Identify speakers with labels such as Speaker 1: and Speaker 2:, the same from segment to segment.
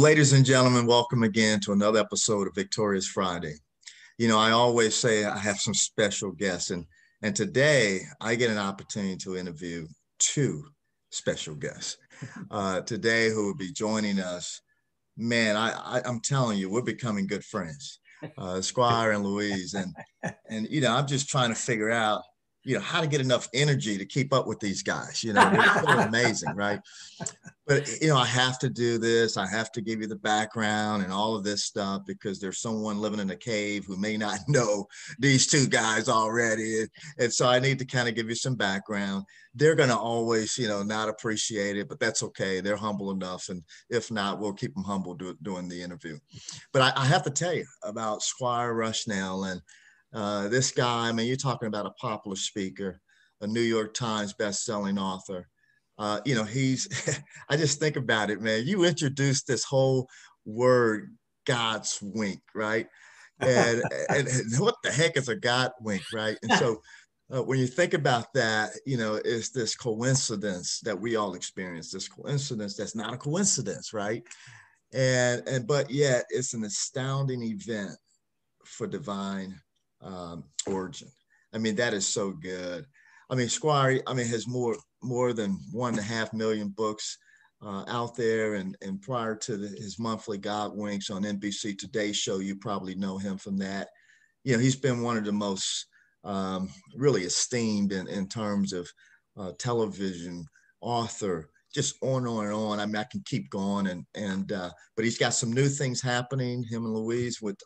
Speaker 1: Ladies and gentlemen, welcome again to another episode of Victorious Friday. You know, I always say I have some special guests, and and today I get an opportunity to interview two special guests uh, today who will be joining us. Man, I, I I'm telling you, we're becoming good friends, uh, Squire and Louise, and and you know, I'm just trying to figure out you know how to get enough energy to keep up with these guys you know they're amazing right? But you know i have to do this i have to give you the background and all of this stuff because there's someone living in a cave who may not know these two guys already and so i need to kind of give you some background. They're going to always you know not appreciate it but that's okay they're humble enough and if not we'll keep them humble do, doing the interview. But I, I have to tell you about squire rushnell and uh, this guy, I mean, you're talking about a popular speaker, a New York Times best-selling author. Uh, you know, he's, I just think about it, man. You introduced this whole word, God's wink, right? And, and, and, what the heck is a God wink, right? And so uh, when you think about that, you know, it's this coincidence that we all experience, this coincidence that's not a coincidence, right? And, and but yet it's an astounding event for divine um, origin. I mean, that is so good. I mean, Squire, I mean, has more more than one and a half million books uh, out there. And, and prior to the, his monthly God Winks on NBC Today show, you probably know him from that. You know, he's been one of the most um, really esteemed in, in terms of uh, television author, just on and on and on. I mean, I can keep going and, and, uh, but he's got some new things happening, him and Louise with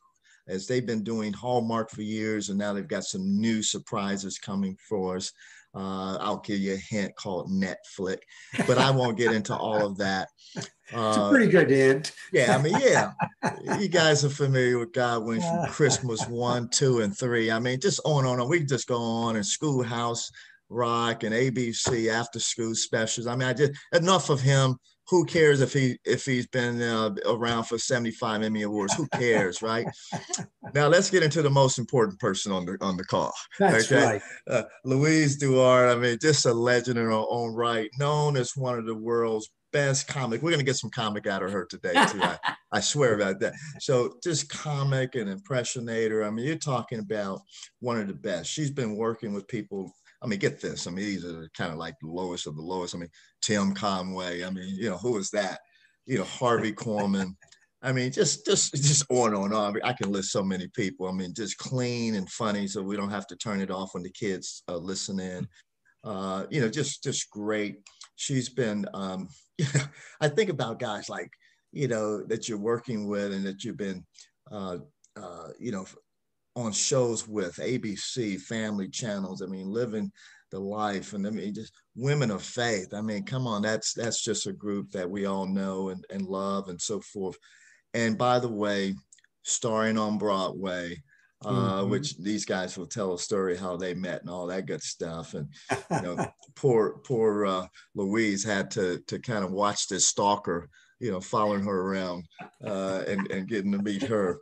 Speaker 1: as they've been doing Hallmark for years, and now they've got some new surprises coming for us. Uh, I'll give you a hint called Netflix, but I won't get into all of that.
Speaker 2: Uh, it's a uh, pretty good hint.
Speaker 1: yeah, I mean, yeah, you guys are familiar with God Winks from Christmas one, two, and three. I mean, just on and on. We just go on and Schoolhouse Rock and ABC after school specials. I mean, I just enough of him who cares if he if he's been uh, around for 75 Emmy awards? Who cares, right? now let's get into the most important person on the on the call.
Speaker 2: That's okay? right.
Speaker 1: Uh, Louise DuArt, I mean, just a legend in her own right, known as one of the world's best comic. We're gonna get some comic out of her today too. I, I swear about that. So just comic and impressionator. I mean, you're talking about one of the best. She's been working with people I mean, get this. I mean, these are kind of like the lowest of the lowest. I mean, Tim Conway. I mean, you know, who is that? You know, Harvey Korman. I mean, just just just on and on. I mean, I can list so many people. I mean, just clean and funny, so we don't have to turn it off when the kids uh, listen in. Uh, you know, just just great. She's been. Um, I think about guys like you know that you're working with and that you've been, uh, uh, you know, on shows with ABC, family channels. I mean, living the life, and I mean, just women of faith. I mean, come on, that's that's just a group that we all know and, and love and so forth. And by the way, starring on Broadway, uh, mm-hmm. which these guys will tell a story how they met and all that good stuff. And you know, poor poor uh, Louise had to to kind of watch this stalker, you know, following her around uh, and and getting to meet her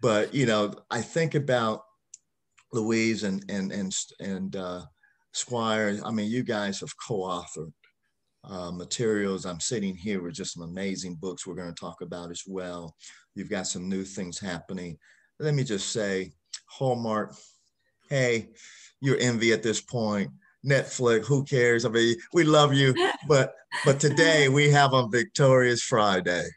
Speaker 1: but you know, I think about Louise and and and and uh, Squire. I mean, you guys have co-authored uh, materials. I'm sitting here with just some amazing books we're going to talk about as well. You've got some new things happening. Let me just say, Hallmark. Hey, you're envy at this point. Netflix, who cares? I mean, we love you, but but today we have on Victorious Friday,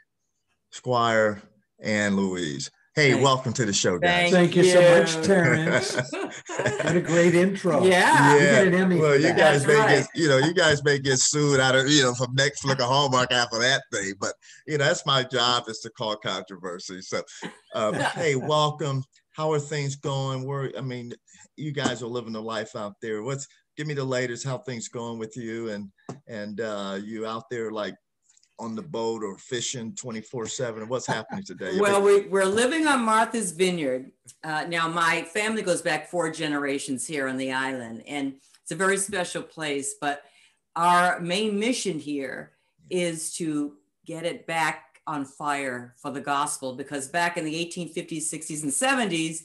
Speaker 1: Squire and Louise. Hey, Thanks. welcome to the show,
Speaker 2: guys. Thank, Thank you, you, so much, Terrence. what a great intro.
Speaker 3: Yeah.
Speaker 1: Yeah. well, you guys may right. get, you know, you guys may get sued out of, you know, from Netflix or Hallmark after that thing. But, you know, that's my job is to call controversy. So, um, hey, welcome. How are things going? Where, I mean, you guys are living the life out there. What's, give me the latest, how things going with you and, and uh, you out there like on the boat or fishing 24 7 what's happening today?
Speaker 3: Well we, we're living on martha's vineyard. Uh, now my family goes back four generations here on the island and it's a very special place but our main mission here is to get it back on fire for the gospel because back in the 1850s 60s and 70s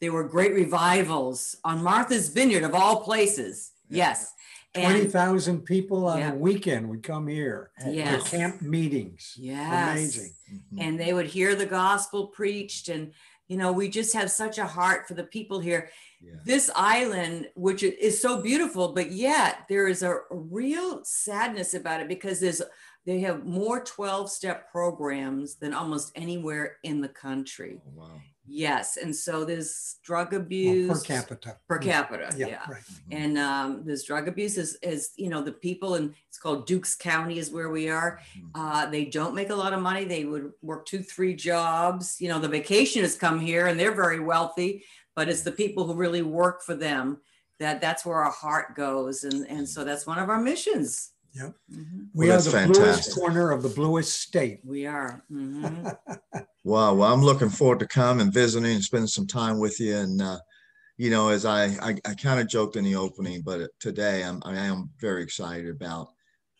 Speaker 3: there were great revivals on martha's vineyard of all places. Yes
Speaker 2: Twenty thousand people on yeah. a weekend would come here
Speaker 3: yes.
Speaker 2: for camp meetings.
Speaker 3: Yes.
Speaker 2: Amazing.
Speaker 3: Mm-hmm. And they would hear the gospel preached. And, you know, we just have such a heart for the people here. Yeah. This island, which is so beautiful, but yet there is a real sadness about it because there's they have more 12 step programs than almost anywhere in the country.
Speaker 1: Oh, wow.
Speaker 3: Yes, and so there's drug abuse
Speaker 2: well, per capita.
Speaker 3: Per capita, yeah.
Speaker 2: yeah. Right.
Speaker 3: Mm-hmm. And um, there's drug abuse is, is, you know, the people and it's called Dukes County is where we are. Mm-hmm. Uh, they don't make a lot of money. They would work two, three jobs. You know, the vacationists come here and they're very wealthy, but it's the people who really work for them that that's where our heart goes. And, and so that's one of our missions.
Speaker 2: Yep. Mm-hmm. We well, are the fantastic. bluest corner of the bluest state.
Speaker 3: We are. Mm-hmm.
Speaker 1: wow. Well, I'm looking forward to come and visiting and spending some time with you. And, uh, you know, as I, I, I kind of joked in the opening, but today I'm, I am very excited about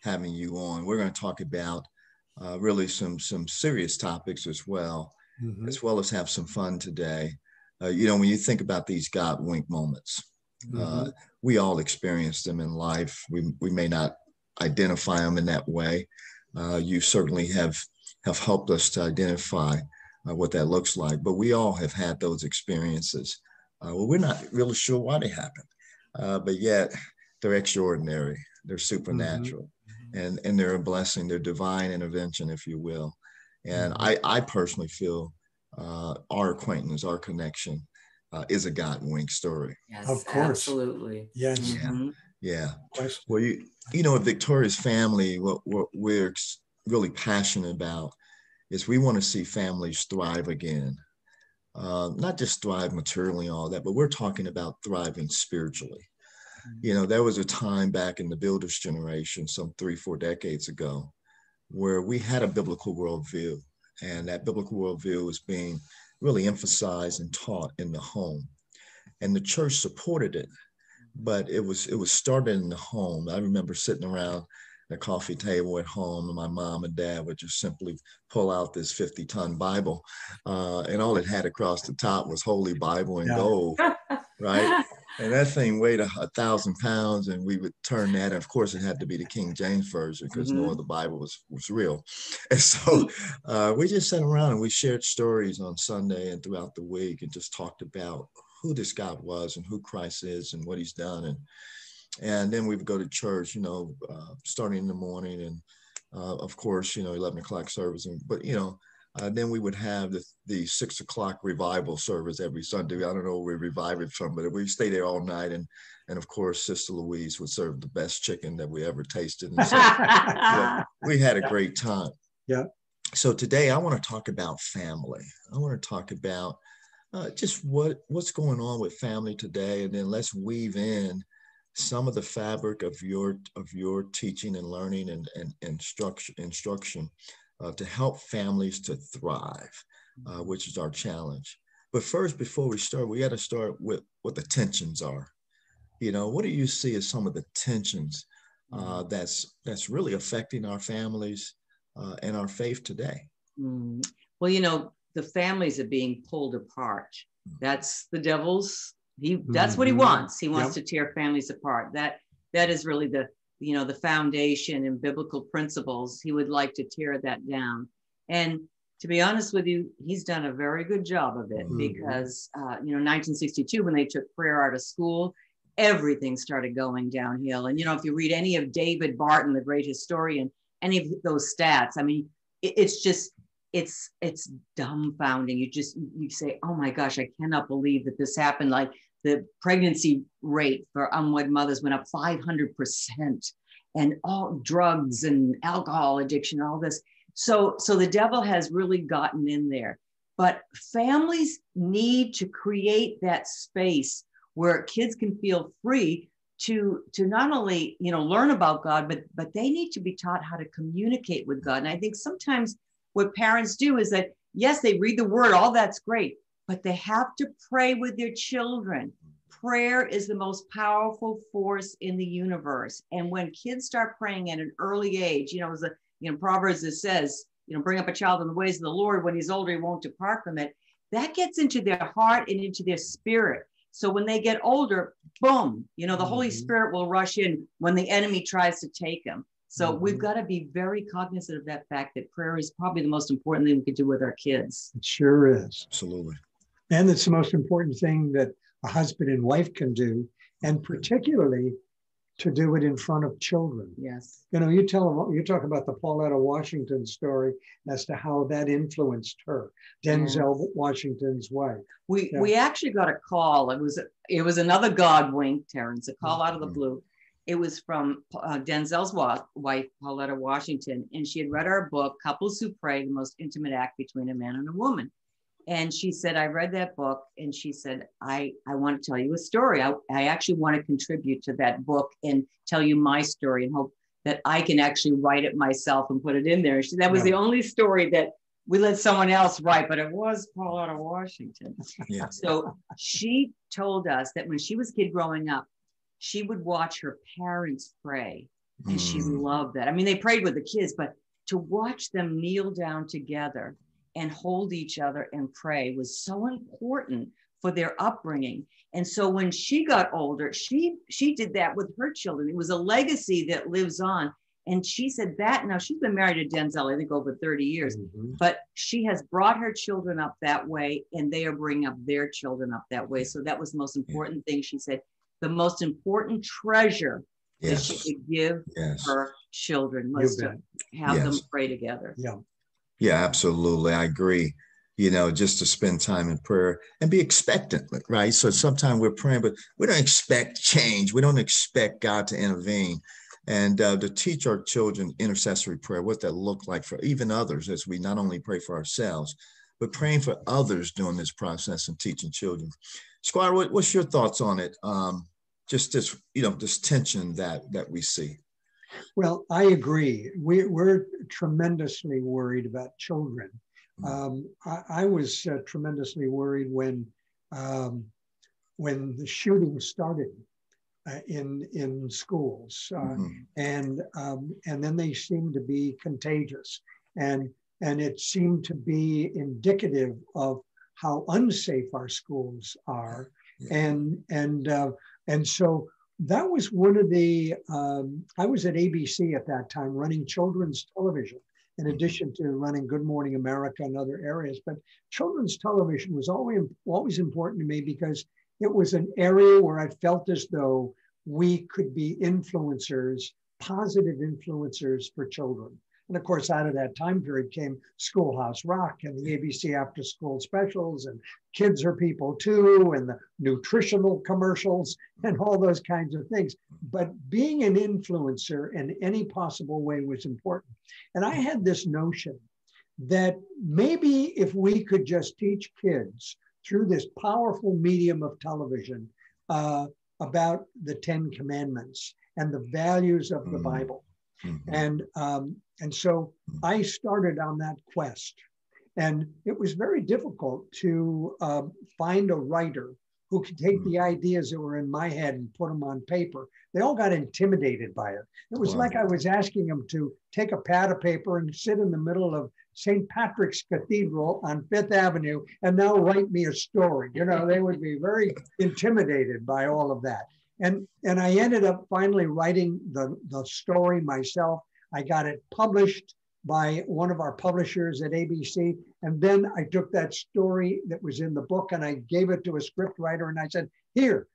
Speaker 1: having you on. We're going to talk about uh, really some, some serious topics as well, mm-hmm. as well as have some fun today. Uh, you know, when you think about these God wink moments, uh, mm-hmm. we all experience them in life. We, we may not identify them in that way. Uh, you certainly have have helped us to identify uh, what that looks like. But we all have had those experiences. Uh, well, we're not really sure why they happen, uh, but yet they're extraordinary. They're supernatural, mm-hmm. and and they're a blessing. They're divine intervention, if you will. And mm-hmm. I I personally feel uh, our acquaintance, our connection, uh, is a God wink story.
Speaker 3: Yes, of course, absolutely.
Speaker 2: Yes.
Speaker 1: Mm-hmm. Yeah. Well, you you know, Victorious family, what, what we're really passionate about is we want to see families thrive again. Uh, not just thrive materially and all that, but we're talking about thriving spiritually. Mm-hmm. You know, there was a time back in the builders generation, some three, four decades ago, where we had a biblical worldview, and that biblical worldview was being really emphasized and taught in the home. And the church supported it but it was it was started in the home. I remember sitting around a coffee table at home, and my mom and dad would just simply pull out this 50 ton Bible, uh, and all it had across the top was Holy Bible in yeah. gold, right? And that thing weighed a, a, thousand pounds, and we would turn that. And of course, it had to be the King James version because mm-hmm. no other Bible was was real. And so uh, we just sat around and we shared stories on Sunday and throughout the week, and just talked about who this God was and who Christ is and what he's done. And, and then we would go to church, you know, uh, starting in the morning and uh, of course, you know, 11 o'clock service. And, but, you know, uh, then we would have the, the six o'clock revival service every Sunday. I don't know where we revive it from, but we stay there all night. And, and of course, Sister Louise would serve the best chicken that we ever tasted. And so we had a great time.
Speaker 2: Yeah.
Speaker 1: So today I want to talk about family. I want to talk about uh, just what what's going on with family today, and then let's weave in some of the fabric of your of your teaching and learning and, and, instruction instruction uh, to help families to thrive, uh, which is our challenge. But first, before we start, we got to start with what the tensions are. You know, what do you see as some of the tensions uh, that's that's really affecting our families uh, and our faith today?
Speaker 3: Mm. Well, you know, the families are being pulled apart. That's the devil's. He that's mm-hmm. what he mm-hmm. wants. He wants yep. to tear families apart. That that is really the you know the foundation and biblical principles. He would like to tear that down. And to be honest with you, he's done a very good job of it mm-hmm. because uh, you know 1962 when they took prayer out of school, everything started going downhill. And you know if you read any of David Barton, the great historian, any of those stats, I mean it's just it's it's dumbfounding. You just you say oh my gosh i cannot believe that this happened. Like the pregnancy rate for unwed mothers went up 500% and all drugs and alcohol addiction all this. So so the devil has really gotten in there. But families need to create that space where kids can feel free to to not only you know learn about god but but they need to be taught how to communicate with god. And i think sometimes what parents do is that, yes, they read the word, all that's great, but they have to pray with their children. Prayer is the most powerful force in the universe. And when kids start praying at an early age, you know, as a, you know, Proverbs it says, you know, bring up a child in the ways of the Lord. When he's older, he won't depart from it. That gets into their heart and into their spirit. So when they get older, boom, you know, the Holy
Speaker 2: Mhm.
Speaker 3: Spirit will rush in when the enemy tries to take them. So we've
Speaker 2: Mhm.
Speaker 3: got to be very cognizant of that fact that prayer is probably the most important thing we could do with our kids.
Speaker 2: It sure is.
Speaker 1: Absolutely.
Speaker 2: And it's the most important thing that a husband and wife can do, and particularly to do it in front of children.
Speaker 3: Yes.
Speaker 2: You know, you tell them, you talk about the Pauletta Washington story as to how that influenced her, Denzel Washington's wife.
Speaker 3: We
Speaker 2: Yeah.
Speaker 3: we actually got a call. It was it was another God wink, Terrence, a call out of the blue. It was from uh, Denzel's wa- wife, Pauletta Washington, and she had read our book, Couples Who Pray: The Most Intimate Act Between a Man and a Woman. And she said, I read that book, and she said, I I want to tell you a story. I, I actually want to contribute to that book and tell you my story, and hope that I can actually write it myself and put it in there. She, that was
Speaker 2: Yeah.
Speaker 3: the only story that we let someone else write, but it was Pauletta Washington.
Speaker 1: Yeah.
Speaker 3: So she told us that when she was a kid growing up, she would watch her parents pray and she
Speaker 1: Mm.
Speaker 3: loved that. I mean, they prayed with the kids, but to watch them kneel down together and hold each other and pray was so important for their upbringing. And so when she got older, she she did that with her children. It was a legacy that lives on. And she said that now she's been married to Denzel, I think over 30 years
Speaker 2: Mhm.
Speaker 3: but she has brought her children up that way and they are bringing up their children up that way so that was the most important thing she said the most important treasure that she could give
Speaker 1: Yes.
Speaker 3: her children was to
Speaker 2: bet.
Speaker 3: have them pray together
Speaker 2: Yeah.
Speaker 1: Yeah, absolutely. I agree. You know, just to spend time in prayer and be expectant, right? So sometimes we're praying, but we don't expect change. We don't expect God to intervene. And uh, to teach our children intercessory prayer, what that look like for even others, as we not only pray for ourselves, but praying for others during this process and teaching children. Squire, what, what's your thoughts on it? Um, just this, you know, this tension that that we see.
Speaker 2: Well, I agree. We, we're tremendously worried about children. Um, I, I was uh, tremendously worried when um, when the shooting started uh, in in schools, uh,
Speaker 1: Mhm.
Speaker 2: and um, and then they seemed to be contagious, and and it seemed to be indicative of how unsafe our schools are,
Speaker 1: Yeah.
Speaker 2: and and uh, and so that was one of the um, i was at abc at that time running children's television in
Speaker 1: Mhm.
Speaker 2: addition to running good morning america and other areas but children's television was always, always important to me because it was an area where i felt as though we could be influencers positive influencers for children and of course out of that time period came schoolhouse rock and the abc after school specials and kids are people too and the nutritional commercials and all those kinds of things. But being an influencer in any possible way was important. And I had this notion that maybe if we could just teach kids through this powerful medium of television uh, about the Ten Commandments and the values of the
Speaker 1: Mm.
Speaker 2: Bible.
Speaker 1: Mhm.
Speaker 2: And, um, and so I started on that quest. And it was very difficult to um, find a writer who could take the ideas that were in my head and put them on paper. They all got intimidated by it. It was
Speaker 1: Wow.
Speaker 2: like I was asking them to take a pad of paper and sit in the middle of St. Patrick's Cathedral on Fifth Avenue and now write me a story. You know, they would be very intimidated by all of that. And, and I ended up finally writing the, the story myself. I got it published by one of our publishers at ABC. And then I took that story that was in the book and I gave it to a script writer and I said, here,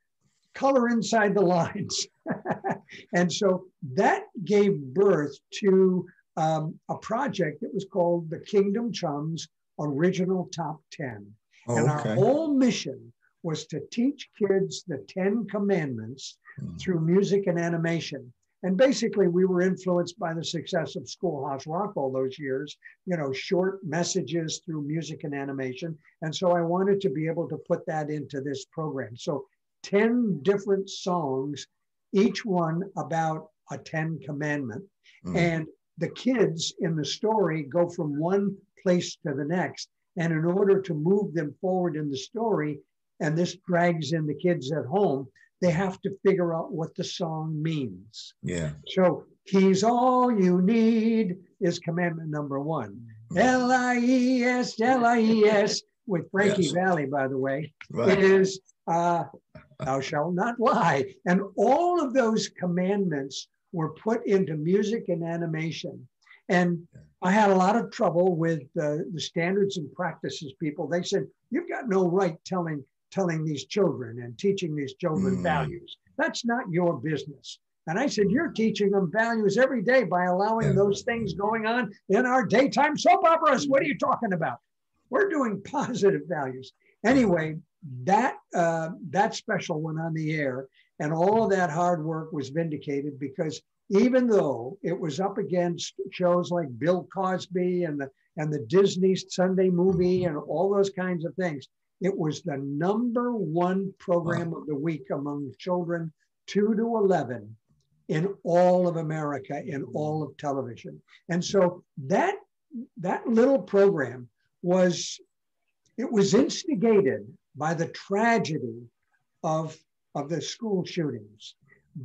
Speaker 2: color inside the lines. and so that gave birth to um, a project that was called the Kingdom Chums Original Top 10.
Speaker 1: Oh,
Speaker 2: and our
Speaker 1: okay.
Speaker 2: whole mission was to teach kids the 10 commandments
Speaker 1: Mm.
Speaker 2: through music and animation. And basically, we were influenced by the success of Schoolhouse Rock all those years, you know, short messages through music and animation. And so I wanted to be able to put that into this program. So 10 different songs, each one about a 10 commandment.
Speaker 1: Mm.
Speaker 2: And the kids in the story go from one place to the next. And in order to move them forward in the story, and this drags in the kids at home, they have to figure out what the song means.
Speaker 1: Yeah.
Speaker 2: So, He's all you need is commandment number one. L I E S, L I E S, with Frankie
Speaker 1: Yes.
Speaker 2: Valli, by the way,
Speaker 1: Right.
Speaker 2: is uh, thou shalt not lie. And all of those commandments were put into music and animation. And I had a lot of trouble with uh, the standards and practices people. They said, you've got no right telling telling these children and teaching these children mm. values. That's not your business. And I said, You're teaching them values every day by allowing those things going on in our daytime soap operas. What are you talking about? We're doing positive values. Anyway, that uh, that special went on the air, and all of that hard work was vindicated because even though it was up against shows like Bill Cosby and the and the Disney Sunday movie and all those kinds of things, it was the number one program of the week among children two to eleven in all of America, in all of television. And so that that little program was it was instigated by the tragedy of, of the school shootings,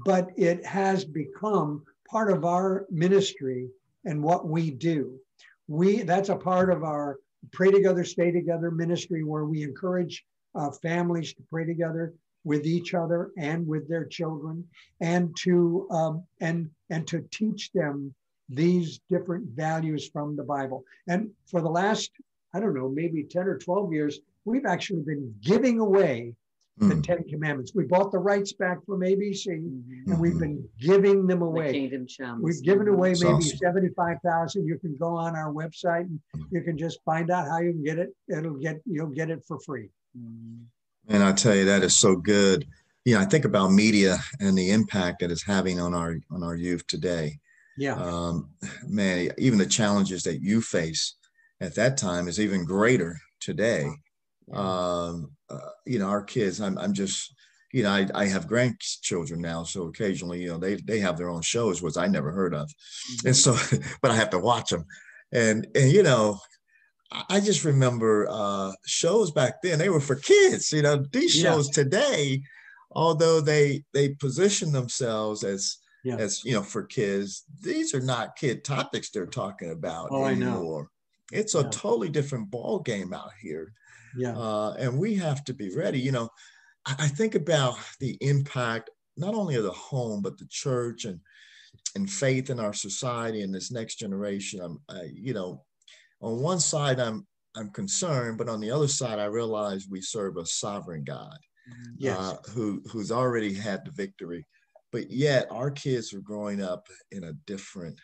Speaker 2: but it has become part of our ministry and what we do. We that's a part of our pray together, stay together ministry where we encourage uh, families to pray together with each other and with their children, and to um, and and to teach them these different values from the Bible. And for the last, I don't know, maybe 10 or 12 years, we've actually been giving away the mm. Ten Commandments. We bought the rights back from ABC, mm-hmm. and we've been giving them away. The
Speaker 3: Kingdom Chums.
Speaker 2: We've given away That's maybe awesome. seventy-five thousand. You can go on our website and you can just find out how you can get it. It'll get you'll get it for free.
Speaker 1: Mm-hmm. And I tell you, that is so good. You know, I think about media and the impact that it's having on our on our youth today.
Speaker 2: Yeah.
Speaker 1: Um, man, even the challenges that you face at that time is even greater today. Um, uh, you know, our kids. I'm I'm just you know, I, I have grandchildren now, so occasionally, you know, they they have their own shows, which I never heard of, mm-hmm. and so, but I have to watch them, and and you know, I just remember uh, shows back then. They were for kids. You know, these shows yeah. today, although they they position themselves as yeah. as you know for kids, these are not kid topics they're talking about oh, anymore. It's yeah. a totally different ball game out here.
Speaker 2: Yeah,
Speaker 1: uh, and we have to be ready. You know, I, I think about the impact not only of the home but the church and and faith in our society and this next generation. I'm, I, you know, on one side, I'm I'm concerned, but on the other side, I realize we serve a sovereign God,
Speaker 2: mm-hmm. yes. uh,
Speaker 1: who who's already had the victory. But yet, our kids are growing up in a different.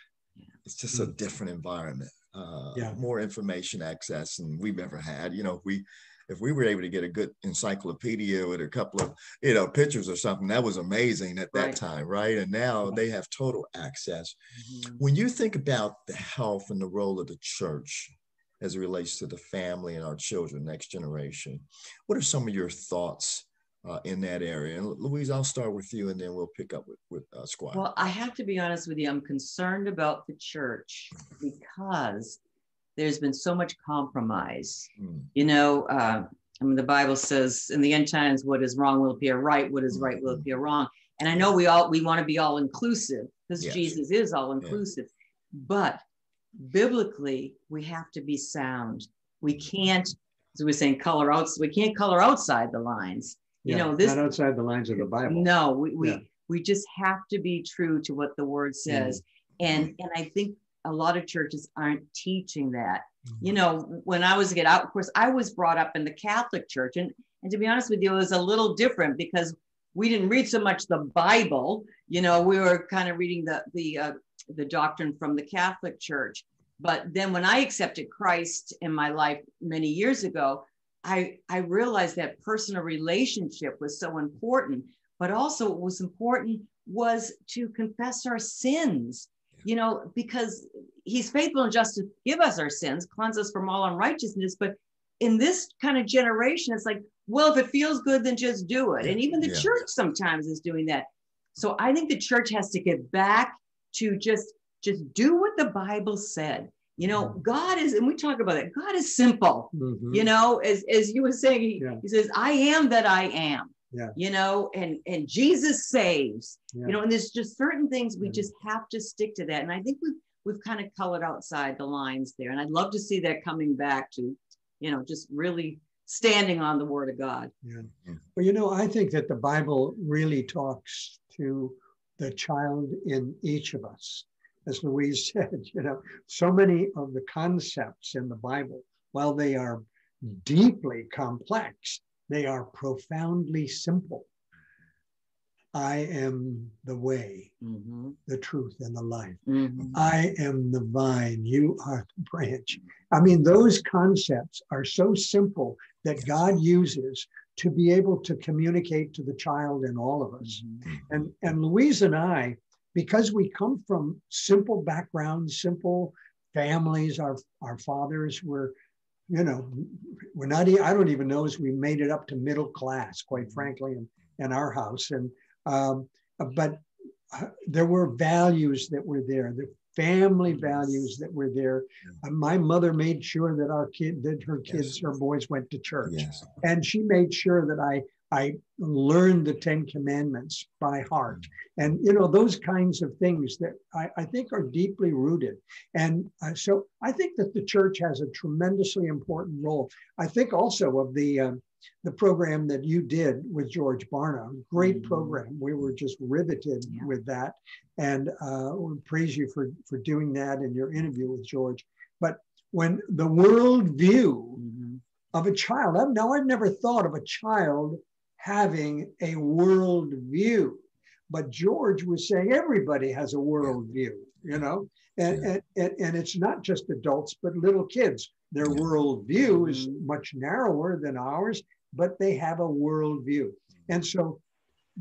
Speaker 1: It's just a mm. different environment. Uh,
Speaker 2: yeah.
Speaker 1: More information access than we've ever had. You know, we if we were able to get a good encyclopedia with a couple of you know pictures or something that was amazing at that right. time right and now they have total access mm-hmm. when you think about the health and the role of the church as it relates to the family and our children next generation what are some of your thoughts uh, in that area. And Louise, I'll start with you, and then we'll pick up with, with uh, Squire.
Speaker 3: Well, I have to be honest with you. I'm concerned about the church because there's been so much compromise. Mm. You know, uh, I mean, the Bible says in the end times, what is wrong will appear right, what is right will hmm. appear wrong. And I know we all we want to be all inclusive because yes. Jesus is all inclusive, yeah. but biblically we have to be sound. We can't, as we were saying, color out. We can't color outside the lines.
Speaker 2: Yeah,
Speaker 3: you know,
Speaker 2: this not outside the lines of the Bible.
Speaker 3: No, we we, yeah. we just have to be true to what the Word says. Mm. And and I think a lot of churches aren't teaching that. Mm-hmm. You know, when I was get out, of course, I was brought up in the Catholic Church, and and to be honest with you, it was a little different because we didn't read so much the Bible. You know, we were kind of reading the the uh, the doctrine from the Catholic Church. But then when I accepted Christ in my life many years ago, I I realized that personal relationship was so important. But also, what was important was to confess our sins you know, because he's faithful and just to give us our sins, cleanse us from all unrighteousness. But in this kind of generation, it's like, well, if it feels good, then just do it. And even the yeah. church sometimes is doing that. So I think the church has to get back to just just do what the Bible said. You know. God is, and we talk about it. God is simple. Mm-hmm. You know, as as you were saying, he, yeah. he says, "I am that I am."
Speaker 2: yeah.
Speaker 3: you know and and jesus saves yeah. you know and there's just certain things we just have to stick to that and i think we've we've kind of colored outside the lines there and i'd love to see that coming back to you know just really standing on the word of God.
Speaker 2: Yeah. Well, you know, I think that the Bible really talks to the child in each of us. As Louise said, you know, so many of the concepts in the Bible, while they are deeply complex, they are profoundly simple. I am the way, mm-hmm. the truth, and the life. Mm-hmm. I am the vine, you are the branch. I mean, those concepts are so simple that God uses to be able to communicate to the child in all of us. Mm-hmm. And, and Louise and I, because we come from simple backgrounds, simple families, our, our fathers were, you know, we're not, I don't even know as we made it up to middle class, quite frankly, in, in our house. And um, but uh, there were values that were there, the family values that were there. Uh, my mother made sure that our kid, that her kids, yes. her boys went to church, yes. and she made sure that I I learned the Ten Commandments by heart. And, you know, those kinds of things that I, I think are deeply rooted. And uh, so I think that the church has a tremendously important role. I think also of the, uh, the program that you did with George Barna. Great mm-hmm. program. We were just riveted yeah. with that, and uh, we praise you for for doing that in your interview with George. But when the world view mm-hmm. of a child, I've, now I've never thought of a child having a world view, but George was saying everybody has a world view, you know, and, yeah. and, and, and it's not just adults, but little kids their worldview is mm-hmm. much narrower than ours, but they have a worldview. And so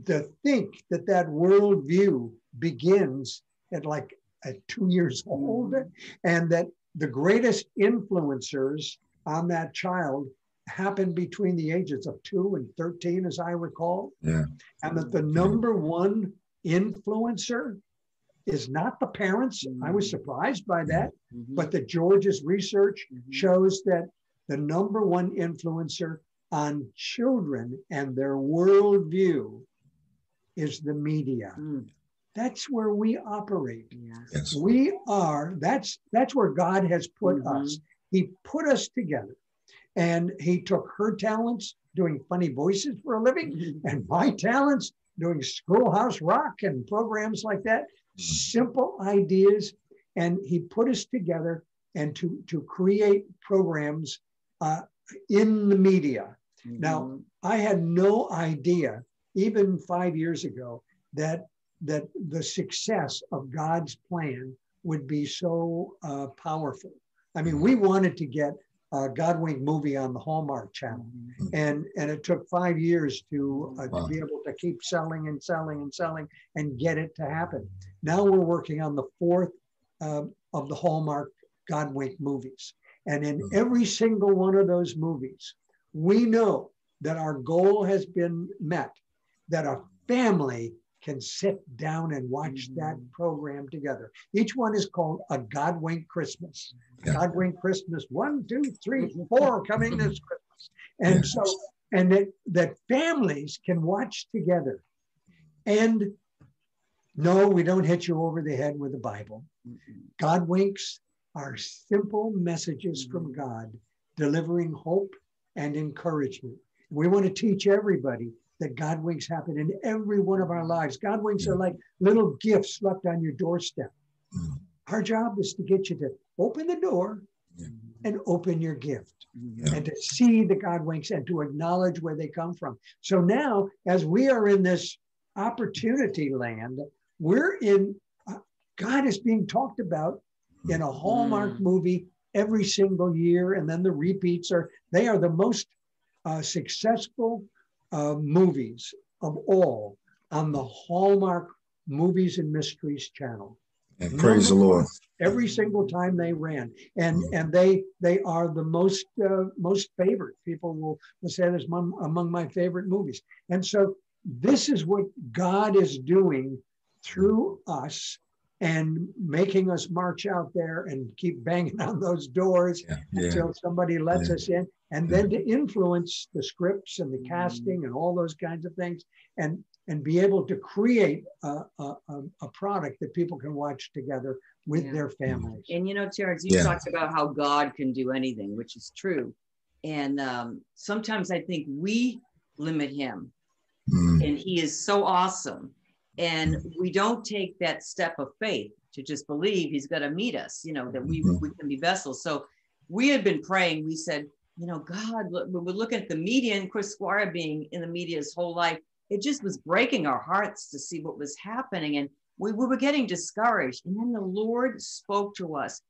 Speaker 2: to think that that worldview begins at like at two years old mm-hmm. and that the greatest influencers on that child happen between the ages of two and 13, as I recall.
Speaker 1: Yeah.
Speaker 2: And that the number one influencer is not the parents. Mm-hmm. I was mm-hmm. surprised by that, mm-hmm. but the George's research mm-hmm. shows that the number one influencer on children and their worldview is the media. Mm. That's where we operate.
Speaker 1: Yes.
Speaker 2: We are, that's that's where God has put mm-hmm. us. He put us together. And he took her talents doing funny voices for a living and my talents doing schoolhouse rock and programs like that simple ideas, and he put us together and to, to create programs uh, in the media. Mm-hmm. Now, I had no idea, even five years ago, that that the success of God's plan would be so uh, powerful. I mean, we wanted to get uh, Godwink movie on the Hallmark Channel, mm-hmm. and and it took five years to, uh, wow. to be able to keep selling and selling and selling and get it to happen. Now we're working on the fourth uh, of the Hallmark Godwink movies, and in mm-hmm. every single one of those movies, we know that our goal has been met, that a family can sit down and watch mm-hmm. that program together. Each one is called a Godwink Christmas. Yeah. Godwink Christmas one, two, three, four coming this Christmas. And yes. so, and that, that families can watch together. And no, we don't hit you over the head with the Bible. Mm-hmm. God winks are simple messages mm-hmm. from God delivering hope and encouragement. We want to teach everybody that God winks happen in every one of our lives. God winks are like little gifts left on your doorstep. Mm. Our job is to get you to open the door and open your gift and to see the God winks and to acknowledge where they come from. So now, as we are in this opportunity land, we're in, uh, God is being talked about in a Hallmark mm. movie every single year. And then the repeats are, they are the most uh, successful uh, movies of all on the Hallmark Movies and Mysteries channel.
Speaker 1: And praise the Lord.
Speaker 2: Every single time they ran, and mm. and they they are the most uh, most favorite. People will, will say this among, among my favorite movies. And so this is what God is doing through us and making us march out there and keep banging on those doors yeah, yeah. until somebody lets yeah. us in and then to influence the scripts and the casting and all those kinds of things and and be able to create a, a, a product that people can watch together with their families
Speaker 3: and you know terrence you talked about how god can do anything which is true and um, sometimes I think we limit him, mm. and he is so awesome, and we don't take that step of faith to just believe he's going to meet us. You know that we mm-hmm. we can be vessels. So we had been praying. We said, you know, God, we were looking at the media, and Chris Squire being in the media his whole life. It just was breaking our hearts to see what was happening, and we, we were getting discouraged. And then the Lord spoke to us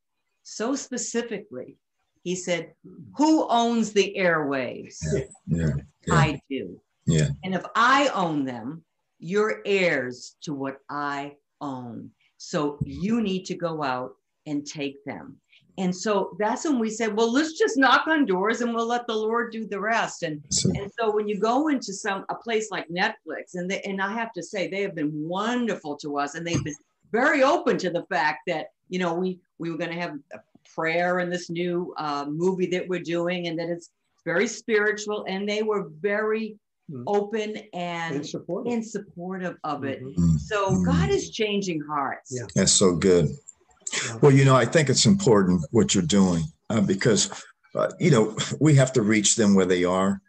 Speaker 3: so specifically. He said, Who owns the airwaves?
Speaker 1: Yeah, yeah, yeah.
Speaker 3: I do.
Speaker 1: Yeah.
Speaker 3: And if I own them, you're heirs to what I own. So you need to go out and take them. And so that's when we said, well, let's just knock on doors and we'll let the Lord do the rest. And, and so when you go into some a place like Netflix, and they, and I have to say they have been wonderful to us, and they've been very open to the fact that you know we we were going to have a prayer in this new uh, movie that we're doing, and that it's very spiritual, and they were very mm-hmm. open and,
Speaker 2: and supportive.
Speaker 3: and supportive of it. Mm-hmm. So God is changing hearts.
Speaker 1: Yeah. That's so good. Well, you know, I think it's important what you're doing uh, because, uh, you know, we have to reach them where they are.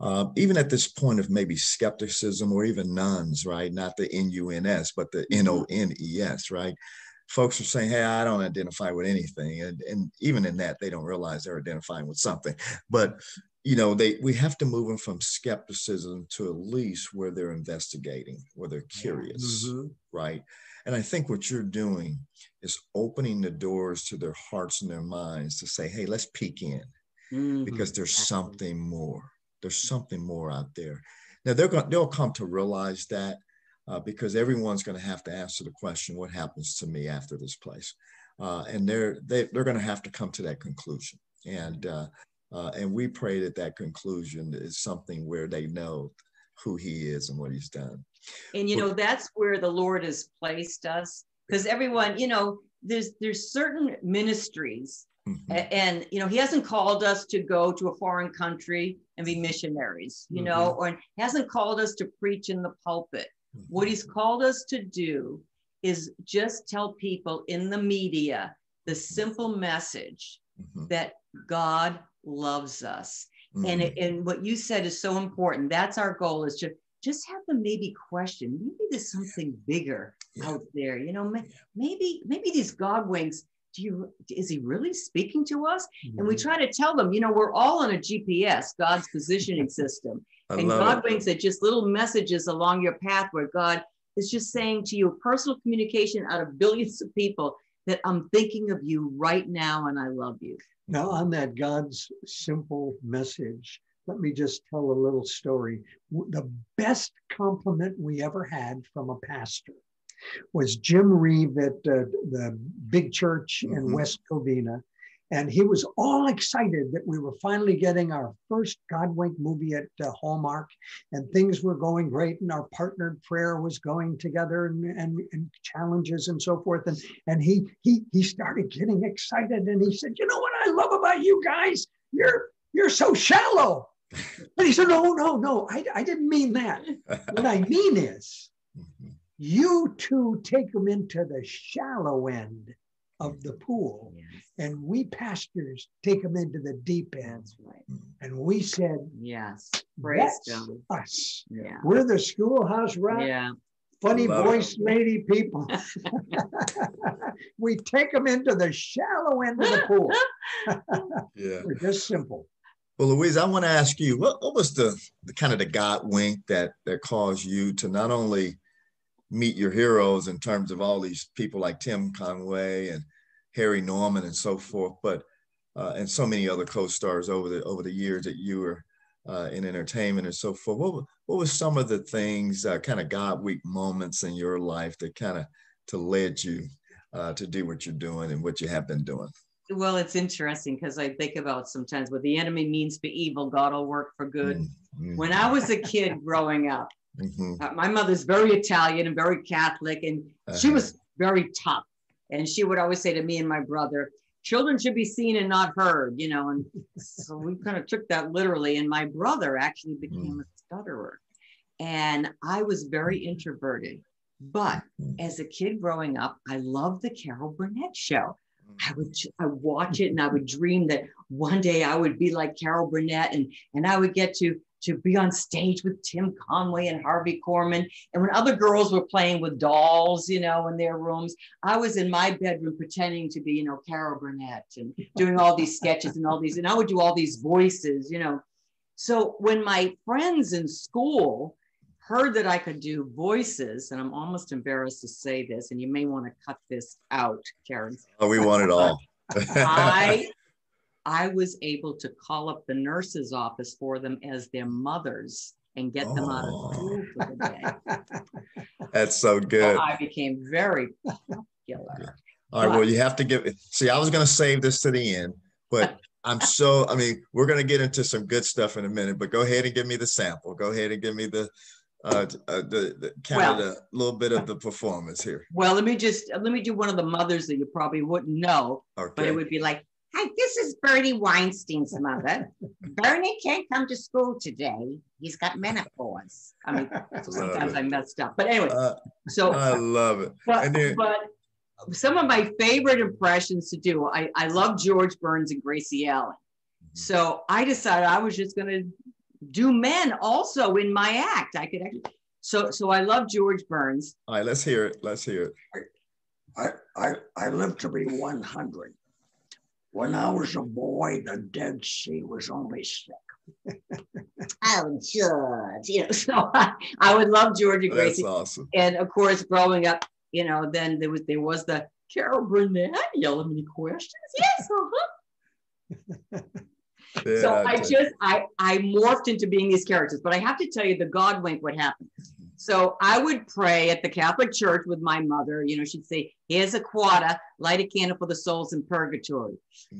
Speaker 1: Uh, even at this point of maybe skepticism or even nuns, right? Not the N U N S, but the N O N E S, right? Folks are saying, hey, I don't identify with anything. And, and even in that, they don't realize they're identifying with something. But, you know, they we have to move them from skepticism to at least where they're investigating, where they're curious, mm-hmm. right? And I think what you're doing is opening the doors to their hearts and their minds to say, hey, let's peek in mm-hmm. because there's something more. There's something more out there. Now they're going they'll come to realize that uh, because everyone's going to have to answer the question, what happens to me after this place? Uh, and they're they, they're going to have to come to that conclusion. And uh, uh, and we pray that that conclusion is something where they know who he is and what he's done.
Speaker 3: And you know, that's where the Lord has placed us. Because everyone, you know, there's there's certain ministries mm-hmm. and you know he hasn't called us to go to a foreign country and be missionaries you mm-hmm. know or he hasn't called us to preach in the pulpit mm-hmm. what he's called us to do is just tell people in the media the simple message mm-hmm. that god loves us and mm-hmm. and what you said is so important that's our goal is to just have them maybe question maybe there's something bigger yeah. out there you know maybe maybe these god winks do you is he really speaking to us mm-hmm. and we mm-hmm. try to tell them you know we're all on a gps god's positioning system and god winks at just little messages along your path where god is just saying to you personal communication out of billions of people that i'm thinking of you right now and i love you
Speaker 2: now on that god's simple message let me just tell a little story. The best compliment we ever had from a pastor was Jim Reeve at uh, the big church mm-hmm. in West Covina. And he was all excited that we were finally getting our first Godwink movie at uh, Hallmark, and things were going great, and our partnered prayer was going together, and, and, and challenges and so forth. And and he he he started getting excited, and he said, "You know what I love about you guys? You're you're so shallow." But he said, no, no, no, I, I didn't mean that. what I mean is, you two take them into the shallow end of the pool, yes. and we pastors take them into the deep end. That's right. And we said,
Speaker 3: yes,
Speaker 2: praise that's us. Yeah. We're the schoolhouse rat. Yeah. Funny voice lady people. we take them into the shallow end of the pool. yeah. We're just simple.
Speaker 1: Well, Louise, I want to ask you, what, what was the, the kind of the God wink that that caused you to not only meet your heroes in terms of all these people like Tim Conway and Harvey Korman and so forth, but uh, and so many other co-stars over the over the years that you were uh, in entertainment and so forth. What what was some of the things, uh, kind of God wink moments in your life that kind of to led you uh, to do what you're doing and what you have been doing?
Speaker 3: well, it's interesting because I think about sometimes what the enemy means for evil, God will work for good. Mm-hmm. When I was a kid growing up, mm-hmm. uh, my mother's very Italian and very Catholic, and uh-huh. she was very tough. And she would always say to me and my brother, children should be seen and not heard, you know. And so we kind of took that literally. And my brother actually became mm. a stutterer. And I was very introverted. But mm. as a kid growing up, I loved the Carol Burnett show. I would I watch it and I would dream that one day I would be like Carol Burnett and and I would get to to be on stage with Tim Conway and Harvey Korman. And when other girls were playing with dolls, you know, in their rooms, I was in my bedroom pretending to be, you know, Carol Burnett and doing all these sketches and all these, and I would do all these voices, you know. So when my friends in school heard that I could do voices, and I'm almost embarrassed to say this, and you may want to cut this out, Karen.
Speaker 1: Oh, we want it all.
Speaker 3: I I was able to call up the nurse's office for them as their mothers and get them out of school for the day.
Speaker 1: That's so good.
Speaker 3: So I became very popular.
Speaker 1: All right. Well, you have to give. See, I was going to save this to the end, but I'm so. I mean, we're going to get into some good stuff in a minute. But go ahead and give me the sample. Go ahead and give me the uh, uh the, the kind well, of a little bit of the performance here.
Speaker 3: Well, let me just let me do one of the mothers that you probably wouldn't know, okay. but it would be like, Hi, this is Bernie Weinstein's mother. Bernie can't come to school today. He's got menopause. I mean, sometimes I messed up. But anyway, uh, so
Speaker 1: I love it.
Speaker 3: But, then, but some of my favorite impressions to do, I, I love George Burns and Gracie Allen. Mm-hmm. So I decided I was just going to do men also in my act. I could actually. So so I love George Burns.
Speaker 1: All right, let's hear it. Let's hear it.
Speaker 4: I I I lived to be 100. When I was a boy, the Dead Sea was only sick.
Speaker 3: oh, George. You know, so I, I would love George and Gracie.
Speaker 1: That's awesome.
Speaker 3: And of course, growing up, you know, then there was there was the Carol Burnett. Have any questions? Yes, uh-huh. yeah, so I just I I morphed into being these characters. But I have to tell you, the God wink, what happened. So I would pray at the Catholic Church with my mother. You know, she'd say, Here's a quarter, light a candle for the souls in purgatory.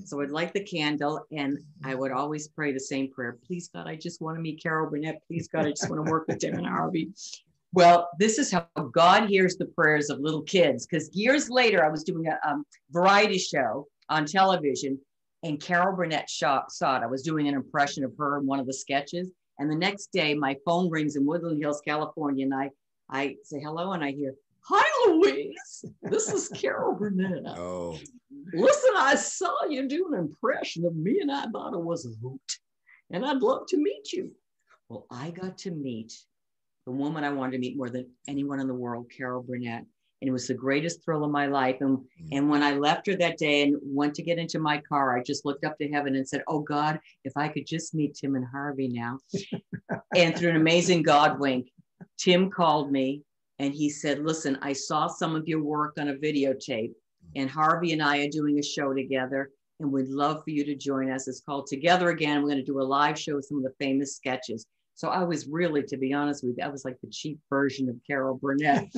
Speaker 3: So I'd light the candle and I would always pray the same prayer. Please, God, I just want to meet Carol Burnett. Please, God, I just want to work with and Harvey. Well, this is how God hears the prayers of little kids. Because years later, I was doing a um, variety show on television and Carol Burnett saw it. I was doing an impression of her in one of the sketches. And the next day, my phone rings in Woodland Hills, California, and I, I say hello, and I hear, Hi, Louise. This is Carol Burnett.
Speaker 1: Oh.
Speaker 3: Listen, I saw you do an impression of me, and I thought it was a hoot. And I'd love to meet you. Well, I got to meet the woman I wanted to meet more than anyone in the world, Carol Burnett and it was the greatest thrill of my life. And, mm. and when I left her that day and went to get into my car, I just looked up to heaven and said, Oh God, if I could just meet Tim and Harvey now. and through an amazing God wink, Tim called me and he said, Listen, I saw some of your work on a videotape, and Harvey and I are doing a show together. And we'd love for you to join us. It's called Together Again. We're going to do a live show with some of the famous sketches. So I was really, to be honest with you, I was like the cheap version of Carol Burnett.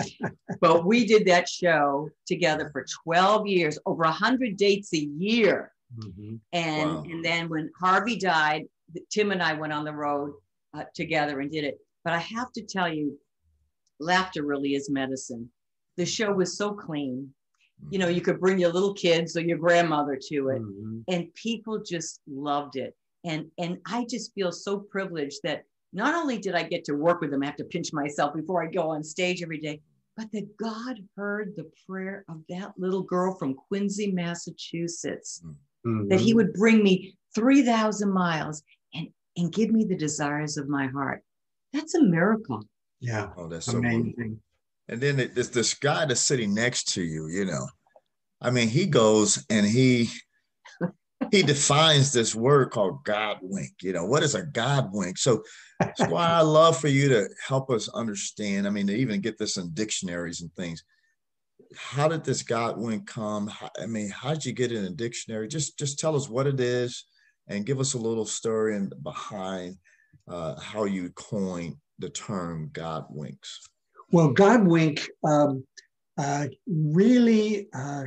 Speaker 3: but we did that show together for 12 years, over 100 dates a year. Mm-hmm. And, wow. and then when Harvey died, Tim and I went on the road uh, together and did it. But I have to tell you, laughter really is medicine. The show was so clean. You know, you could bring your little kids or your grandmother to it, mm-hmm. and people just loved it. And and I just feel so privileged that not only did I get to work with them, I have to pinch myself before I go on stage every day, but that God heard the prayer of that little girl from Quincy, Massachusetts, mm-hmm. that He would bring me 3,000 miles and, and give me the desires of my heart. That's a miracle.
Speaker 2: Yeah.
Speaker 1: Oh, that's amazing. So and then it, this, this guy that's sitting next to you, you know, I mean, he goes and he he defines this word called God wink. You know, what is a God wink? So that's why I love for you to help us understand. I mean, to even get this in dictionaries and things. How did this God wink come? I mean, how did you get it in a dictionary? Just just tell us what it is and give us a little story and behind uh, how you coined the term God winks.
Speaker 2: Well, God wink um, uh, really uh,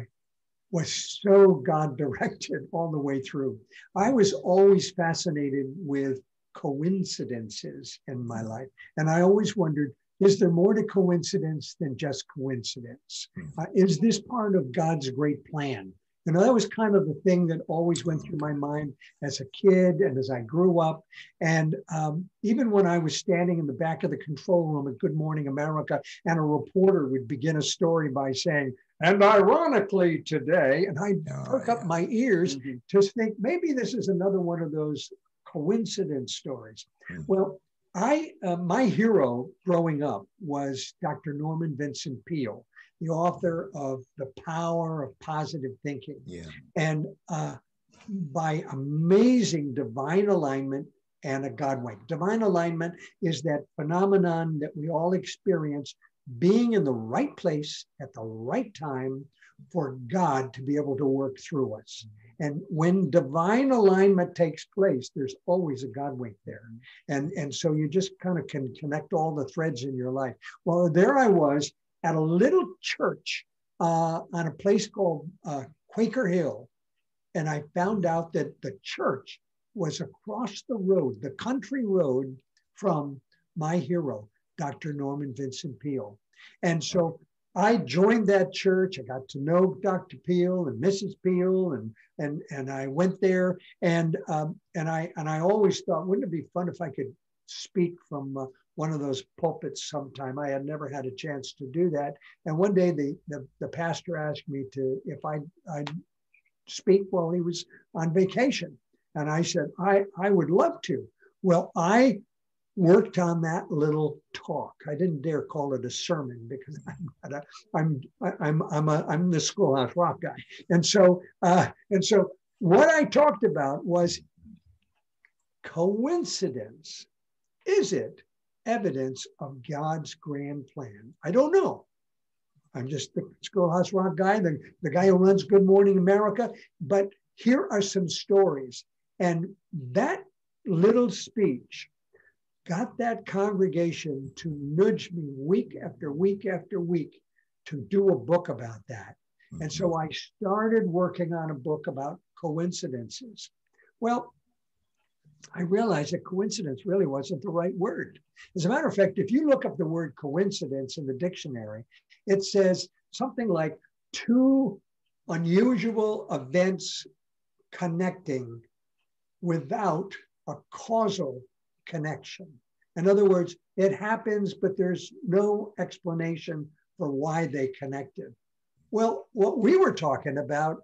Speaker 2: was so God directed all the way through. I was always fascinated with coincidences in my life. And I always wondered is there more to coincidence than just coincidence? Hmm. Uh, is this part of God's great plan? You know, that was kind of the thing that always went through my mind as a kid and as I grew up. And um, even when I was standing in the back of the control room at Good Morning America, and a reporter would begin a story by saying, And ironically, today, and I
Speaker 1: Oh,
Speaker 2: perk up my ears
Speaker 3: Mhm.
Speaker 2: to think maybe this is another one of those coincidence stories.
Speaker 1: Mhm.
Speaker 2: Well, I uh, my hero growing up was Dr. Norman Vincent Peale, the author of The Power of Positive Thinking.
Speaker 1: Yeah.
Speaker 2: And uh, by amazing divine alignment and a God wink. Divine alignment is that phenomenon that we all experience being in the right place at the right time for God to be able to work through us. And when divine alignment takes place, there's always a God wink there. And, and so you just kind of can connect all the threads in your life. Well, there I was at a little church uh, on a place called uh, Quaker Hill. And I found out that the church was across the road, the country road from my hero, Dr. Norman Vincent Peale. And so I joined that church. I got to know Dr. Peale and Mrs. Peale, and and and I went there. And um, and I and I always thought, wouldn't it be fun if I could speak from uh, one of those pulpits sometime? I had never had a chance to do that. And one day the the, the pastor asked me to if I I'd speak while he was on vacation, and I said I I would love to. Well, I worked on that little talk. I didn't dare call it a sermon because I'm a, I'm I'm I'm a I'm the schoolhouse rock guy, and so uh, and so what I talked about was coincidence. Is it evidence of God's grand plan? I don't know. I'm just the schoolhouse rock guy, the, the guy who runs Good Morning America. But here are some stories, and that little speech got that congregation to nudge me week after week after week to do a book about that. And so mm-hmm. I started working on a book about coincidences. Well, I realized that coincidence really wasn't the right word. As a matter of fact, if you look up the word coincidence in the dictionary, it says something like two unusual events connecting without a causal connection. In other words, it happens, but there's no explanation for why they connected. Well, what we were talking about,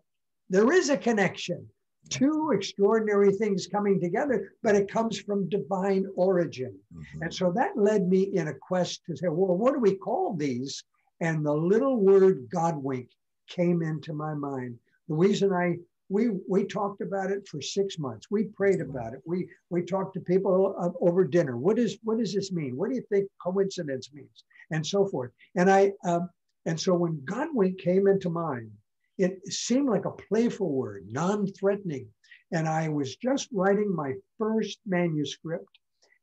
Speaker 2: there is a connection. Two extraordinary things coming together, but it comes from divine origin.
Speaker 1: Mhm.
Speaker 2: And so that led me in a quest to say, well, what do we call these? And the little word God wink came into my mind. The reason I, we we talked about it for six months. We prayed about it. We we talked to people uh, over dinner. What is what does this mean? What do you think coincidence means? And so forth. And I um, and so when God wink came into mind, it seemed like a playful word, non-threatening. And I was just writing my first manuscript,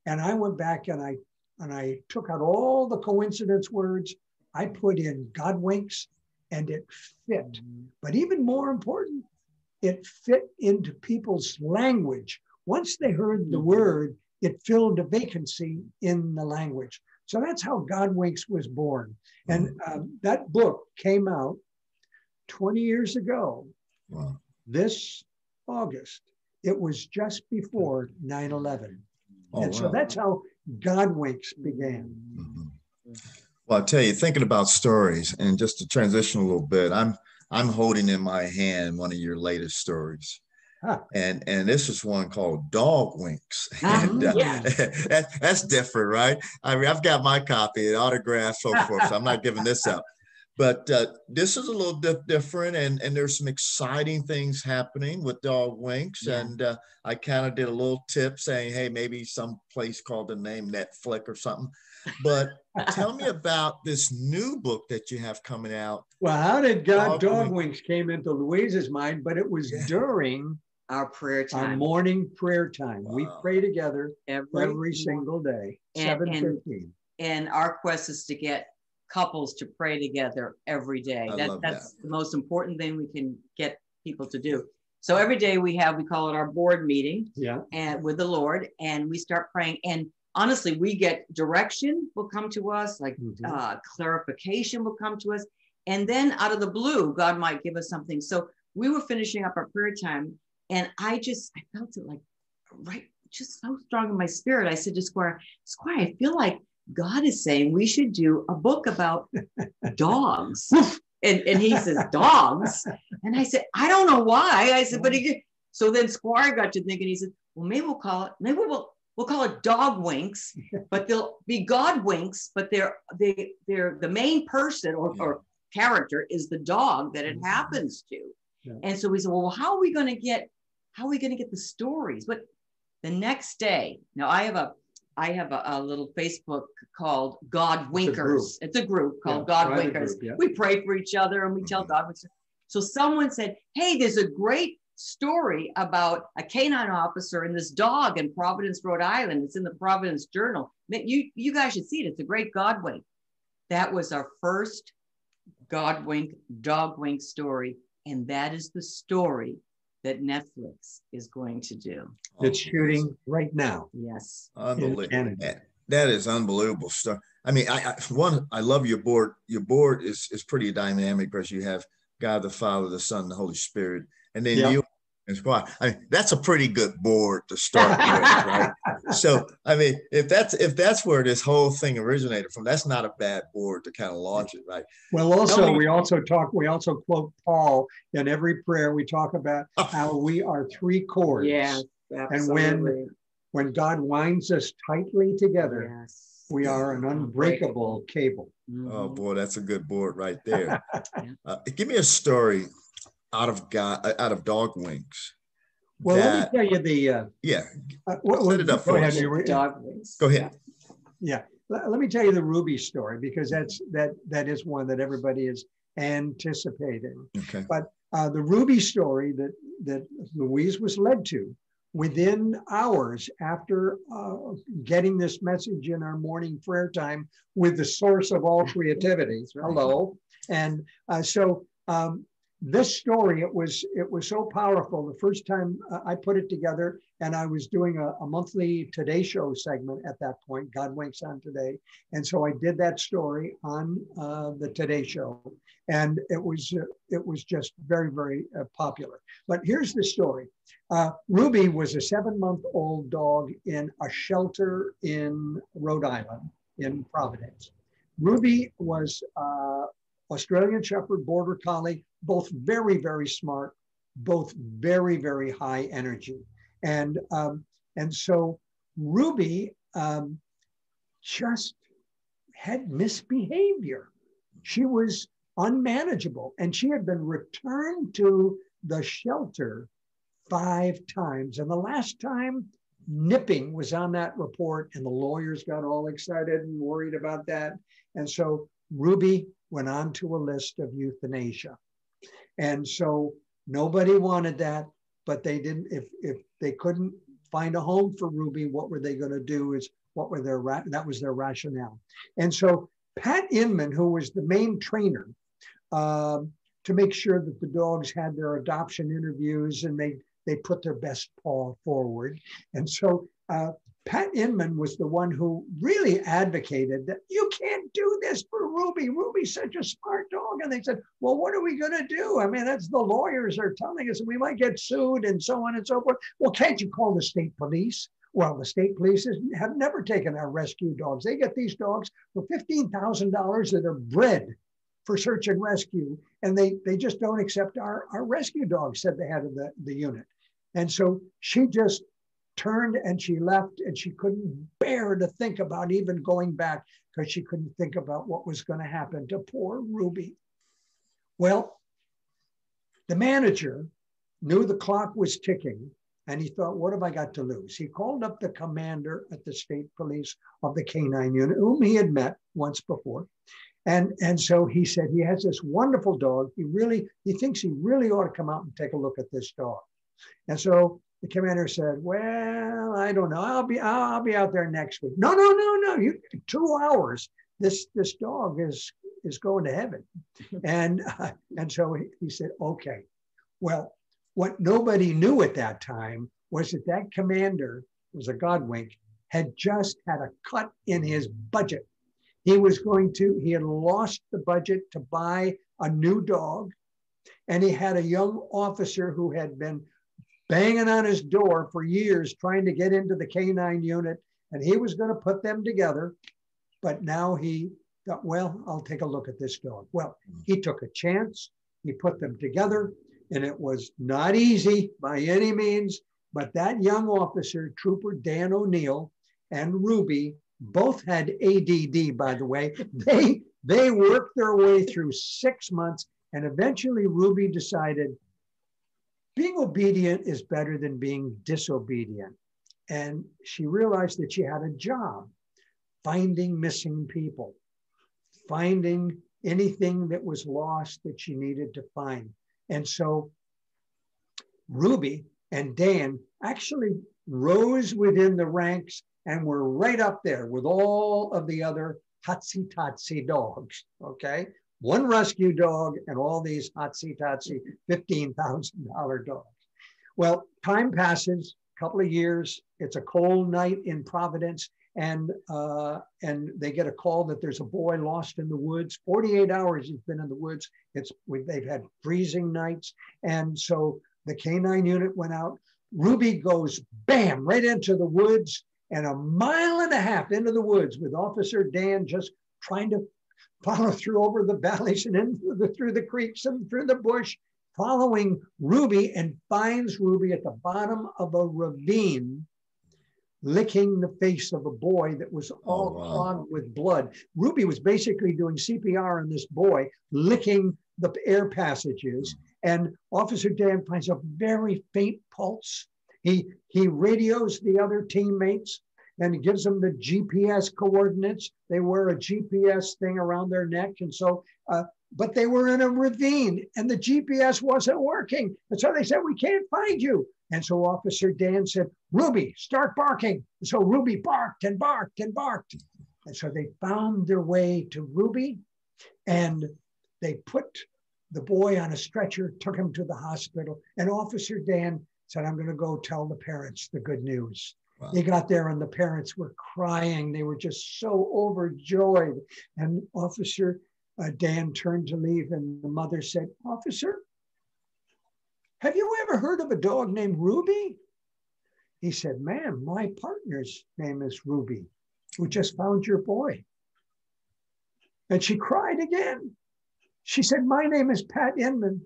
Speaker 2: and I went back and I and I took out all the coincidence words. I put in God winks, and it fit. But even more important, it fit into people's language. Once they heard the word, it filled a vacancy in the language. So that's how God Winks was born. And um, that book came out 20 years ago,
Speaker 1: Wow.
Speaker 2: this August. It was just before 9 11.
Speaker 1: Oh,
Speaker 2: and so that's how God Winks began.
Speaker 1: Mhm. Well, I tell you, thinking about stories, and just to transition a little bit, I'm I'm holding in my hand one of your latest stories,
Speaker 2: Huh.
Speaker 1: and and this is one called Dog Winks.
Speaker 3: Ah,
Speaker 1: and, uh,
Speaker 3: yeah.
Speaker 1: that- that's different, right? I mean, I've got my copy, autographed, so forth. So I'm not giving this up. But uh, this is a little di- different, and, and there's some exciting things happening with Dog Winks.
Speaker 3: Yeah.
Speaker 1: And uh, I kind of did a little tip saying, hey, maybe some place called the name Netflix or something. But tell me about this new book that you have coming out.
Speaker 2: Well, how did God
Speaker 1: Dog
Speaker 2: Dog Winks came into Louise's mind? But it was
Speaker 1: Yeah.
Speaker 2: during
Speaker 3: Our prayer time.
Speaker 2: our morning prayer time. We pray together
Speaker 3: every,
Speaker 2: every single day,
Speaker 3: And- and-
Speaker 2: 715.
Speaker 3: and our quest is to get couples to pray together every day.
Speaker 1: I
Speaker 3: That,
Speaker 1: love
Speaker 3: that's the most important thing we can get people to do. So every day we have, we call it our board meeting
Speaker 2: Yeah.
Speaker 3: and with the Lord, and we start praying. And honestly, we get direction will come to us, like
Speaker 2: Mhm.
Speaker 3: uh, clarification will come to us, and then out of the blue, God might give us something. So we were finishing up our prayer time, and I just I felt it like right, just so strong in my spirit. I said to Squire, Squire, I feel like God is saying we should do a book about dogs. And, and he says, dogs. And I said, I don't know why. I said, but he, so then Squire got to thinking, he said, well, maybe we'll call it, maybe we'll, we'll call it dog winks, but they'll be God winks, but they're, they, they're the main person or, yeah. or character is the dog that it mm-hmm. happens to. Yeah. And so we said, well, how are we going to get, how are we going to get the stories? But the next day, now I have a, I have a, a little Facebook called God Winkers. It's a group, it's a group called yeah, God Winkers. Group, yeah. We pray for each other and we tell mm-hmm. God. So someone said, "Hey, there's a great story about a canine officer and this dog in Providence, Rhode Island. It's in the Providence Journal. You you guys should see it. It's a great God wink." That was our first God wink, dog wink story, and that is the story that Netflix is going to do.
Speaker 2: It's oh, shooting right now.
Speaker 3: Yes.
Speaker 1: Unbelievable. That is unbelievable stuff. I mean, I, I, one, I love your board. Your board is is pretty dynamic because you have God the Father, the Son, the Holy Spirit, and then yep. you and Squire. I mean, that's a pretty good board to start with, right? So, I mean, if that's if that's where this whole thing originated from, that's not a bad board to kind of launch it, right?
Speaker 2: Well, also we also talk, we also quote Paul in every prayer. We talk about oh. how we are three cords.
Speaker 3: Yeah,
Speaker 2: and when when God winds us tightly together, yes. we are an unbreakable cable.
Speaker 1: Oh boy, that's a good board right there. uh, give me a story out of God, uh, out of dog winks.
Speaker 2: Well, that, let me tell you the. Uh,
Speaker 1: yeah.
Speaker 2: Uh, what, set it up
Speaker 3: go ahead, Dog winks.
Speaker 1: Go ahead.
Speaker 2: Yeah. Let, let me tell you the Ruby story because that's that that is one that everybody is anticipating.
Speaker 1: Okay.
Speaker 2: But uh, the Ruby story that that Louise was led to within hours after uh, getting this message in our morning prayer time with the source of all creativity. Hello. And uh, so um, this story it was it was so powerful. The first time uh, i put it together and i was doing a, a, monthly today show segment at that point god winks on today. And so i did that story on uh, the today show. And it was uh, it was just very very uh, popular. But here's the story. Uh, ruby was a seven month old dog in a shelter in rhode island in providence. Ruby was uh, australian shepherd border collie both very, very smart, both very, very high energy. And, um, and so Ruby um, just had misbehavior. She was unmanageable and she had been returned to the shelter five times. And the last time nipping was on that report and the lawyers got all excited and worried about that. And so Ruby went on to a list of euthanasia. And so nobody wanted that, but they didn't, if, if they couldn't find a home for Ruby, what were they going to do is what were their, that was their rationale. And so Pat Inman, who was the main trainer, um, to make sure that the dogs had their adoption interviews and they, they put their best paw forward. And so uh, Pat Inman was the one who really advocated that you can't do this for Ruby. Ruby's such a smart dog. And they said, well, what are we going to do? I mean, that's the lawyers are telling us we might get sued and so on and so forth. Well, can't you call the state police? Well, the state police have never taken our rescue dogs. They get these dogs for $15,000 that are bred for search and rescue. And they, they just don't accept our, our rescue dogs, said the head of the, the unit. And so she just turned and she left and she couldn't bear to think about even going back because she couldn't think about what was going to happen to poor Ruby. Well, the manager knew the clock was ticking and he thought, what have I got to lose? He called up the commander at the state police of the canine unit, whom he had met once before. And, and so he said, he has this wonderful dog. He really, he thinks he really ought to come out and take a look at this dog. And so the commander said, "Well, I don't know. I'll be I'll be out there next week." No, no, no, no. You two hours. This this dog is is going to heaven, and uh, and so he, he said, "Okay." Well, what nobody knew at that time was that that commander was a Godwink had just had a cut in his budget. He was going to he had lost the budget to buy a new dog, and he had a young officer who had been banging on his door for years trying to get into the canine unit and he was going to put them together but now he thought, well, I'll take a look at this dog. Well, he took a chance. He put them together, and it was not easy by any means. But that young officer, Trooper Dan O'Neill, and Ruby both had ADD, by the way. They they worked their way through six months, and eventually Ruby decided being obedient is better than being disobedient. And she realized that she had a job finding missing people, finding anything that was lost that she needed to find. And so Ruby and Dan actually rose within the ranks and were right up there with all of the other Hotsy Totsy dogs. Okay. One rescue dog and all these Hotsy Totsy $15,000 dogs. Well, time passes, a couple of years. It's a cold night in Providence and uh, and they get a call that there's a boy lost in the woods. 48 hours he's been in the woods. It's they've had freezing nights, and so the canine unit went out. Ruby goes bam right into the woods and a mile and a half into the woods with Officer Dan just trying to follow through over the valleys and into the, through the creeks and through the bush, following Ruby and finds Ruby at the bottom of a ravine licking the face of a boy that was oh, all oh, wow. clogged with blood. Ruby was basically doing CPR on this boy, licking the air passages. And Officer Dan finds a very faint pulse. He, he radios the other teammates and gives them the GPS coordinates. They wear a GPS thing around their neck. And so, uh, but they were in a ravine and the GPS wasn't working. And so they said, We can't find you. And so Officer Dan said, Ruby, start barking. And so Ruby barked and barked and barked. And so they found their way to Ruby and they put the boy on a stretcher, took him to the hospital. And Officer Dan said, I'm going to go tell the parents the good news. Wow. He got there and the parents were crying. They were just so overjoyed. And Officer uh, Dan turned to leave, and the mother said, Officer, have you ever heard of a dog named Ruby? He said, Ma'am, my partner's name is Ruby, who just found your boy. And she cried again. She said, My name is Pat Inman.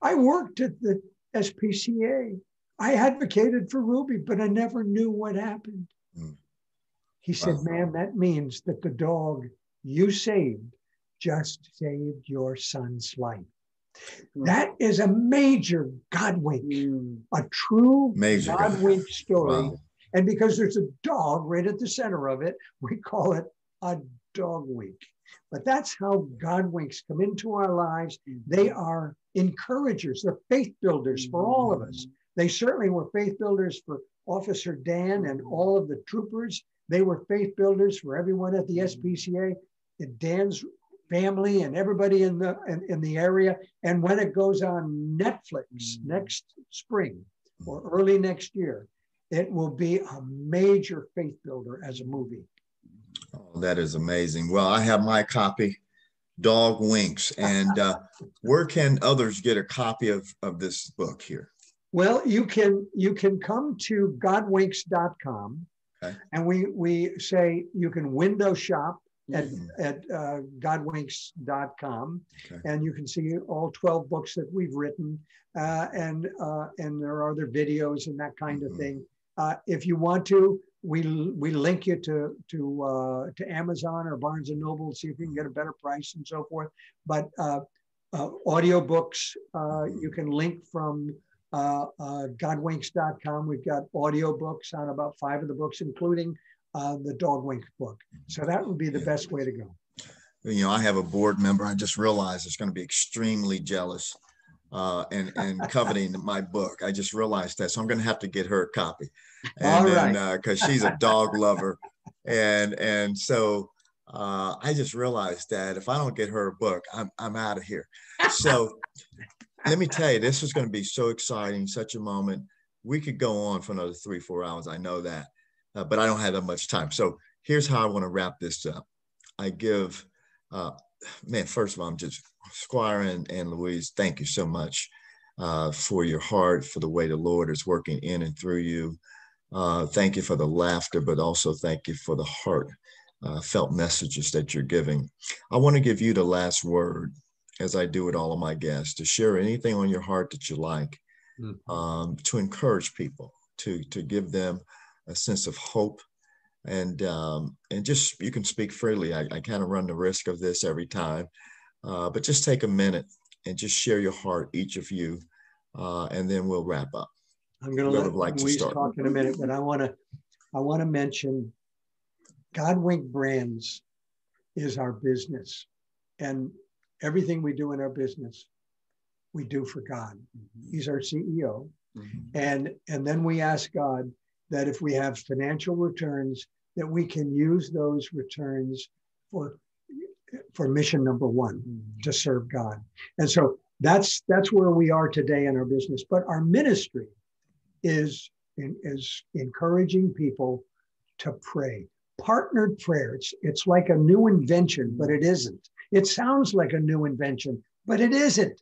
Speaker 2: I worked at the SPCA. I advocated for Ruby, but I never knew what happened. Mm. He said, wow. Ma'am, that means that the dog you saved just saved your son's life. That is a major God wink, mm. a true major God wink story. Wow. And because there's a dog right at the center of it, we call it a dog wink. But that's how God winks come into our lives. They are encouragers, they're faith builders for all of us. They certainly were faith builders for Officer Dan and all of the troopers. They were faith builders for everyone at the SPCA. And Dan's family and everybody in the in, in the area. And when it goes on Netflix mm-hmm. next spring or early next year, it will be a major faith builder as a movie.
Speaker 1: Oh, that is amazing. Well, I have my copy, Dog Winks. And uh, where can others get a copy of, of this book here?
Speaker 2: Well, you can you can come to godwinks.com okay. and we we say you can window shop at, mm-hmm. at uh, godwinks.com. Okay. And you can see all 12 books that we've written. Uh, and, uh, and there are other videos and that kind mm-hmm. of thing. Uh, if you want to, we, we link you to, to, uh, to Amazon or Barnes and Noble, to see if you can get a better price and so forth. But uh, audiobooks, mm-hmm. you can link from uh, godwinks.com. We've got audiobooks on about five of the books, including uh, the dog wink book. So that would be the best way to go.
Speaker 1: You know, I have a board member. I just realized it's going to be extremely jealous uh, and and coveting my book. I just realized that, so I'm going to have to get her a copy, and then because uh, she's a dog lover, and and so uh, I just realized that if I don't get her a book, I'm I'm out of here. So let me tell you, this is going to be so exciting, such a moment. We could go on for another three four hours. I know that, uh, but I don't have that much time. So here's how I want to wrap this up. I give, uh, man, first of all, I'm just Squire and, and Louise, thank you so much uh, for your heart, for the way the Lord is working in and through you. Uh, thank you for the laughter, but also thank you for the heart uh, felt messages that you're giving. I want to give you the last word, as I do with all of my guests, to share anything on your heart that you like, mm-hmm. um, to encourage people, to to give them a sense of hope, and um, and just you can speak freely. I, I kind of run the risk of this every time, uh, but just take a minute and just share your heart, each of you, uh, and then we'll wrap up.
Speaker 2: I'm going to let like Louise talk in a minute, but I want to I want to mention Godwink Brands is our business, and everything we do in our business, we do for God. Mm-hmm. He's our CEO, mm-hmm. and and then we ask God that if we have financial returns, that we can use those returns for for mission number one mm-hmm. to serve God. And so that's that's where we are today in our business. But our ministry is is encouraging people to pray. Partnered prayer. It's, it's like a new invention, but it isn't. It sounds like a new invention, but it isn't.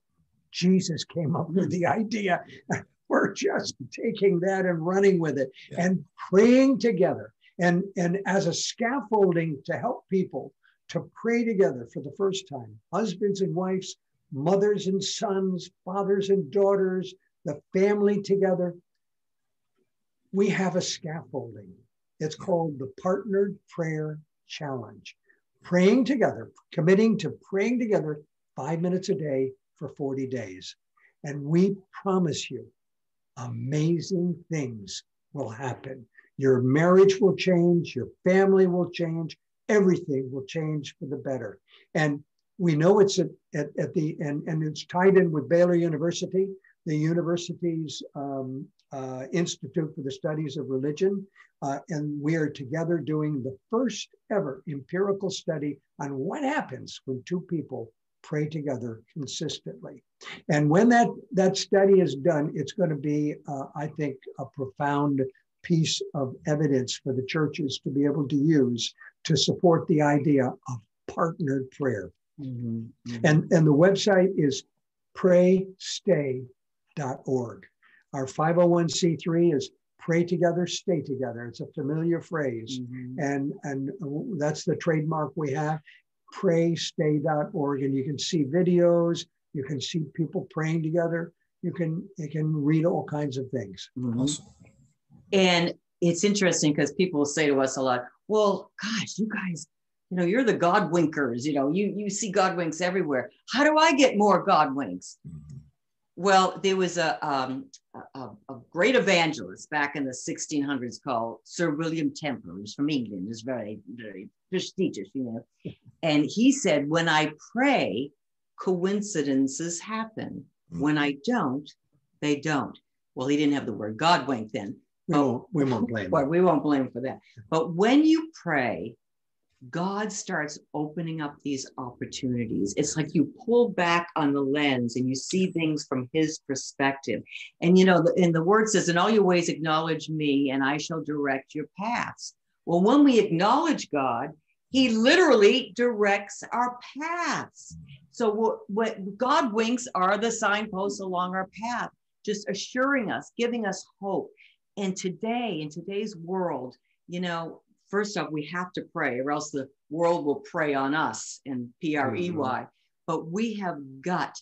Speaker 2: Jesus came up with the idea. We're just taking that and running with it yeah. and praying together. And, and as a scaffolding to help people to pray together for the first time, husbands and wives, mothers and sons, fathers and daughters, the family together. We have a scaffolding. It's called the Partnered Prayer Challenge. Praying together, committing to praying together five minutes a day for 40 days. And we promise you, amazing things will happen. Your marriage will change, your family will change, everything will change for the better. And we know it's at, at, at the, and, and it's tied in with Baylor University, the university's um, uh, Institute for the Studies of Religion. Uh, and we are together doing the first ever empirical study on what happens when two people pray together consistently. And when that, that study is done, it's going to be, uh, I think, a profound piece of evidence for the churches to be able to use to support the idea of partnered prayer. Mm-hmm, mm-hmm. And, and the website is praystay.org. Our 501c3 is pray together, stay together. It's a familiar phrase. Mm-hmm. And, and that's the trademark we have praystay.org. And you can see videos, you can see people praying together, you can, you can read all kinds of things.
Speaker 3: Mm-hmm. Awesome. And it's interesting because people say to us a lot, well, gosh, you guys, you know, you're the God winkers, you know, you, you see God winks everywhere. How do I get more God winks? Mm-hmm. Well, there was a, um, a, a, great evangelist back in the 1600s called Sir William Temple, who's from England, is very, very prestigious, you know. And he said, when I pray, coincidences happen. Mm-hmm. When I don't, they don't. Well, he didn't have the word God wink then,
Speaker 2: we won't, we won't blame
Speaker 3: well, we won't blame for that. But when you pray, God starts opening up these opportunities. It's like you pull back on the lens and you see things from his perspective. And you know, and the word says, in all your ways acknowledge me and I shall direct your paths. Well, when we acknowledge God, he literally directs our paths. So what, what God winks are the signposts along our path, just assuring us, giving us hope. And today, in today's world, you know, first off, we have to pray, or else the world will prey on us and P R E Y. Mm-hmm. But we have got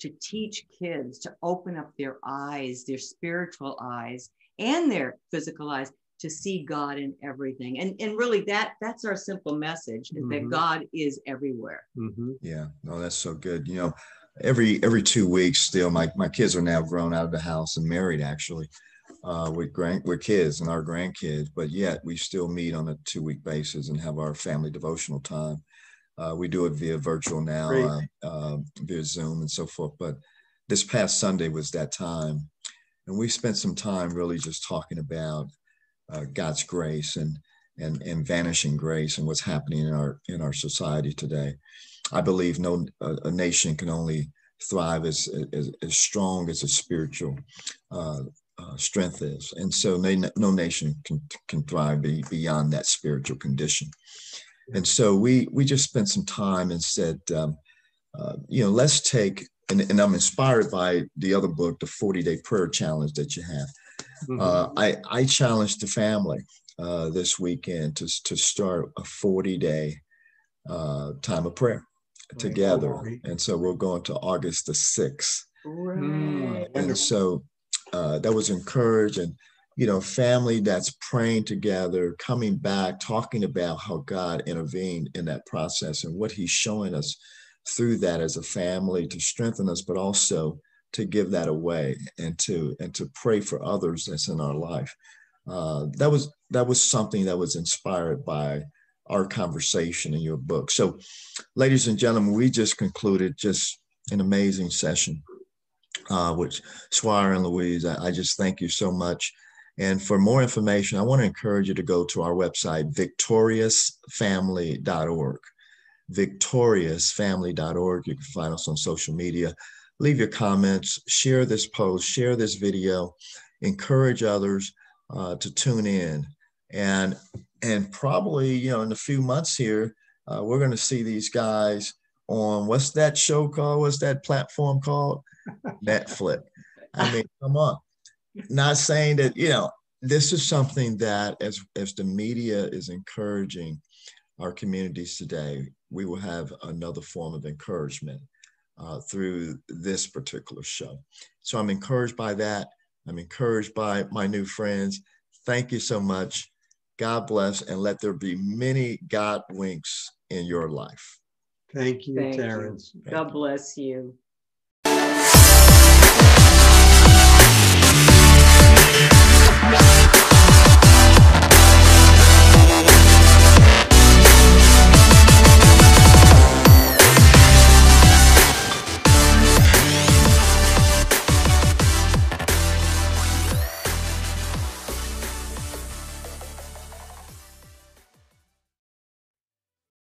Speaker 3: to teach kids to open up their eyes, their spiritual eyes, and their physical eyes to see God in everything. And and really that that's our simple message is mm-hmm. that God is everywhere.
Speaker 1: Mm-hmm. Yeah, no, that's so good. You know, every every two weeks still my, my kids are now grown out of the house and married actually uh, with grand with kids and our grandkids, but yet we still meet on a two week basis and have our family devotional time. Uh, we do it via virtual now, uh, uh, via Zoom and so forth. But this past Sunday was that time, and we spent some time really just talking about uh, God's grace and and and vanishing grace and what's happening in our in our society today. I believe no a, a nation can only thrive as, as, as strong as a spiritual uh, uh, strength is. And so no nation can, can thrive be, beyond that spiritual condition. And so we, we just spent some time and said, um, uh, you know, let's take, and, and, I'm inspired by the other book, the 40 day prayer challenge that you have. Mm-hmm. Uh, I, I challenged the family uh, this weekend to, to start a 40 day uh, time of prayer together. Right. And so we're going to August the 6th. Right. And so uh, that was encouraged and you know family that's praying together coming back talking about how god intervened in that process and what he's showing us through that as a family to strengthen us but also to give that away and to and to pray for others that's in our life. Uh, that was that was something that was inspired by our conversation in your book. So ladies and gentlemen we just concluded just an amazing session uh, with Squire and Louise. I, I, just thank you so much. And for more information, I want to encourage you to go to our website, victoriousfamily.org. Victoriousfamily.org. You can find us on social media. Leave your comments, share this post, share this video, encourage others uh, to tune in. And and probably, you know, in a few months here, uh, we're going to see these guys on what's that show called? What's that platform called? Netflix. I mean, come on. Not saying that, you know, this is something that as, as the media is encouraging our communities today, we will have another form of encouragement uh, through this particular show. So I'm encouraged by that. I'm encouraged by my new friends. Thank you so much. God bless and let there be many God winks in your life.
Speaker 2: Thank you, Thank Terrence.
Speaker 3: You. God bless you.
Speaker 5: Bye.